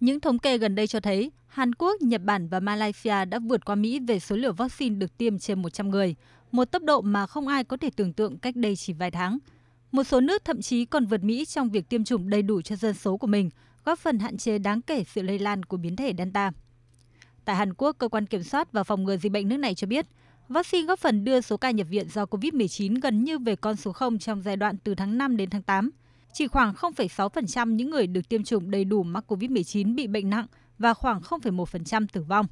Những thống kê gần đây cho thấy Hàn Quốc, Nhật Bản và Malaysia đã vượt qua Mỹ về số liều vaccine được tiêm trên 100 người, một tốc độ mà không ai có thể tưởng tượng cách đây chỉ vài tháng. Một số nước thậm chí còn vượt Mỹ trong việc tiêm chủng đầy đủ cho dân số của mình, góp phần hạn chế đáng kể sự lây lan của biến thể Delta. Tại Hàn Quốc, cơ quan kiểm soát và phòng ngừa dịch bệnh nước này cho biết, vaccine góp phần đưa số ca nhập viện do COVID-19 gần như về con số 0 trong giai đoạn từ tháng 5 đến tháng 8. Chỉ khoảng 0,6% những người được tiêm chủng đầy đủ mắc COVID-19 bị bệnh nặng và khoảng 0,1% tử vong.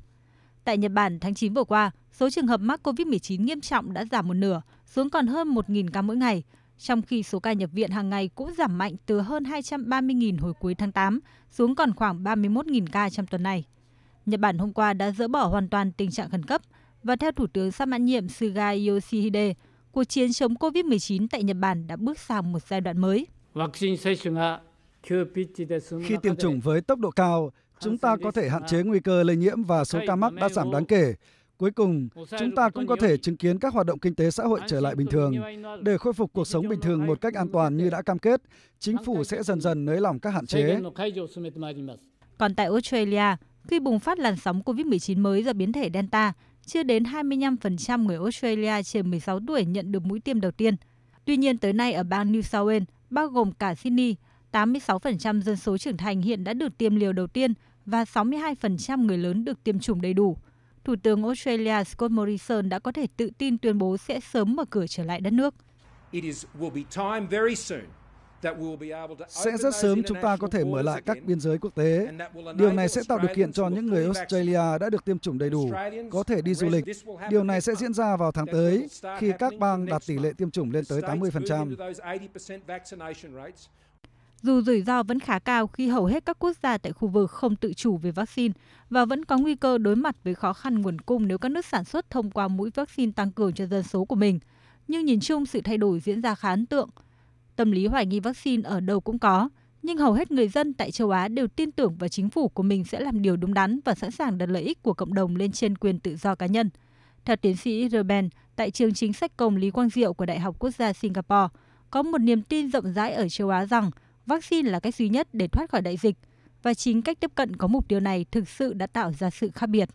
Tại Nhật Bản, tháng 9 vừa qua, số trường hợp mắc COVID-19 nghiêm trọng đã giảm một nửa, xuống còn hơn 1.000 ca mỗi ngày, trong khi số ca nhập viện hàng ngày cũng giảm mạnh từ hơn 230.000 hồi cuối tháng 8 xuống còn khoảng 31.000 ca trong tuần này. Nhật Bản hôm qua đã dỡ bỏ hoàn toàn tình trạng khẩn cấp và theo Thủ tướng sắp mãn nhiệm Suga Yoshihide, cuộc chiến chống COVID-19 tại Nhật Bản đã bước sang một giai đoạn mới. Khi tiêm chủng với tốc độ cao, chúng ta có thể hạn chế nguy cơ lây nhiễm và số ca mắc đã giảm đáng kể. Cuối cùng, chúng ta cũng có thể chứng kiến các hoạt động kinh tế xã hội trở lại bình thường. Để khôi phục cuộc sống bình thường một cách an toàn như đã cam kết, chính phủ sẽ dần dần nới lỏng các hạn chế. Còn tại Australia, khi bùng phát làn sóng COVID-19 mới do biến thể Delta, chưa đến 25% người Australia trên 16 tuổi nhận được mũi tiêm đầu tiên. Tuy nhiên tới nay ở bang New South Wales, bao gồm cả Sydney, 86% dân số trưởng thành hiện đã được tiêm liều đầu tiên và 62% người lớn được tiêm chủng đầy đủ. Thủ tướng Australia Scott Morrison đã có thể tự tin tuyên bố sẽ sớm mở cửa trở lại đất nước. Sẽ rất sớm chúng ta có thể mở lại các biên giới quốc tế. Điều này sẽ tạo điều kiện cho những người Australia đã được tiêm chủng đầy đủ có thể đi du lịch. Điều này sẽ diễn ra vào tháng tới khi các bang đạt tỷ lệ tiêm chủng lên tới 80%. Dù rủi ro vẫn khá cao khi hầu hết các quốc gia tại khu vực không tự chủ về vaccine và vẫn có nguy cơ đối mặt với khó khăn nguồn cung nếu các nước sản xuất thông qua mũi vaccine tăng cường cho dân số của mình. Nhưng nhìn chung sự thay đổi diễn ra khá ấn tượng. Tâm lý hoài nghi vaccine ở đâu cũng có, nhưng hầu hết người dân tại châu Á đều tin tưởng vào chính phủ của mình sẽ làm điều đúng đắn và sẵn sàng đặt lợi ích của cộng đồng lên trên quyền tự do cá nhân. Theo tiến sĩ Ruben tại trường chính sách công Lý Quang Diệu của Đại học Quốc gia Singapore, có một niềm tin rộng rãi ở châu Á rằng vaccine là cách duy nhất để thoát khỏi đại dịch và chính cách tiếp cận có mục tiêu này thực sự đã tạo ra sự khác biệt.